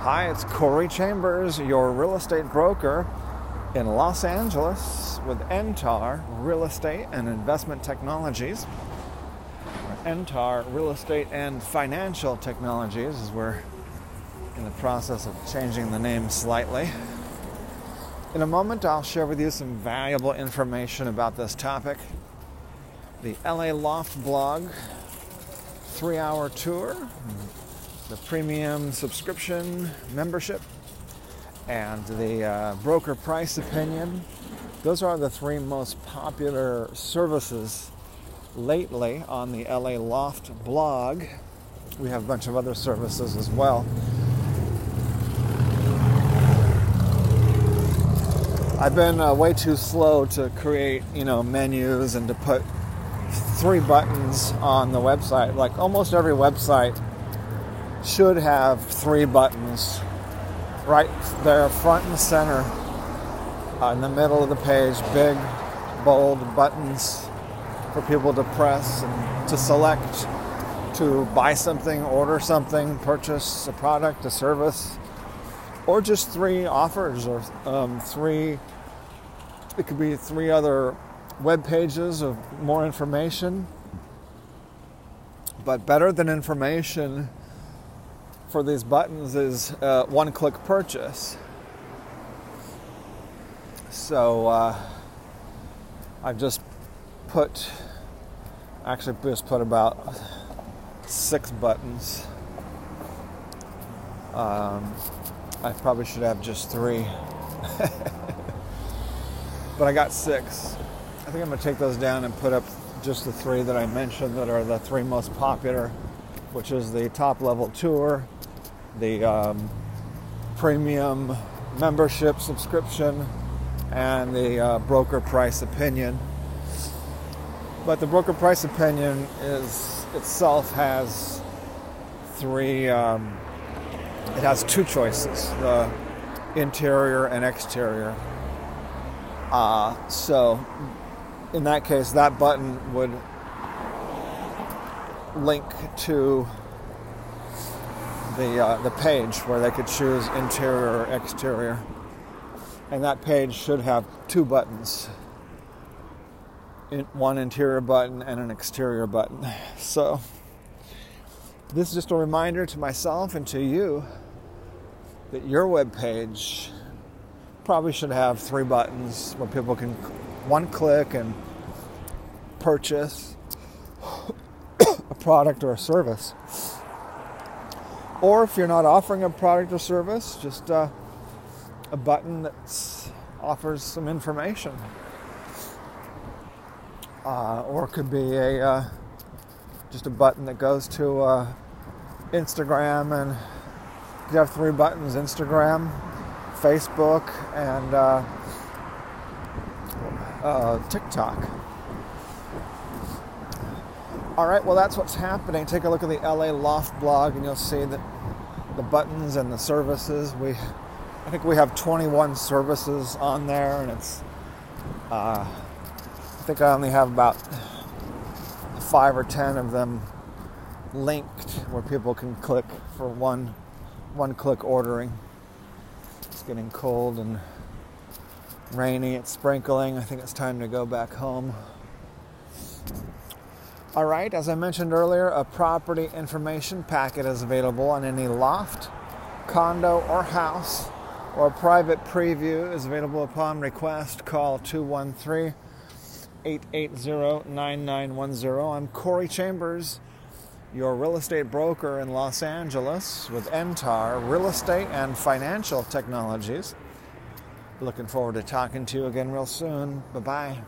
Hi, it's Corey Chambers, your real estate broker in Los Angeles with NTAR Real Estate and Investment Technologies. NTAR Real Estate and Financial Technologies, as we're in the process of changing the name slightly. In a moment, I'll share with you some valuable information about this topic. The LA Loft blog, three hour tour, the premium subscription membership, and the uh, broker price opinion. Those are the three most popular services lately on the LA Loft blog. We have a bunch of other services as well. I've been uh, way too slow to create, you know, menus and to put three buttons on the website. Like almost every website should have three buttons right there, front and center, uh, in the middle of the page. Big, bold buttons for people to press and to select to buy something, order something, purchase a product, a service, or just three offers or um, three it could be three other web pages of more information. But better than information for these buttons is uh, one click purchase. So uh, I've just put, actually, just put about six buttons. Um, I probably should have just three. but I got six. I think I'm to take those down and put up just the three that I mentioned that are the three most popular, which is the top level tour, the um, premium membership subscription, and the uh, broker price opinion. But the broker price opinion is itself has three. Um, it has two choices: the interior and exterior. Uh, so, in that case, that button would link to the uh, the page where they could choose interior or exterior, and that page should have two buttons: in, one interior button and an exterior button. So, this is just a reminder to myself and to you that your web page probably should have three buttons where people can one click and purchase product or a service. Or if you're not offering a product or service, just uh, a button that offers some information. Uh, or it could be a uh, just a button that goes to uh, Instagram and you have three buttons: Instagram, Facebook and uh, uh, TikTok. All right, well, that's what's happening. Take a look at the LA Loft blog, and you'll see that the buttons and the services. We, I think we have 21 services on there, and it's. Uh, I think I only have about five or ten of them linked where people can click for one one click ordering. It's getting cold and rainy. It's sprinkling. I think it's time to go back home. All right, as I mentioned earlier, a property information packet is available on any loft, condo, or house, or a private preview is available upon request. Call 213 880 9910. I'm Corey Chambers your real estate broker in Los Angeles with NTAR Real Estate and Financial Technologies. Looking forward to talking to you again real soon. Bye bye.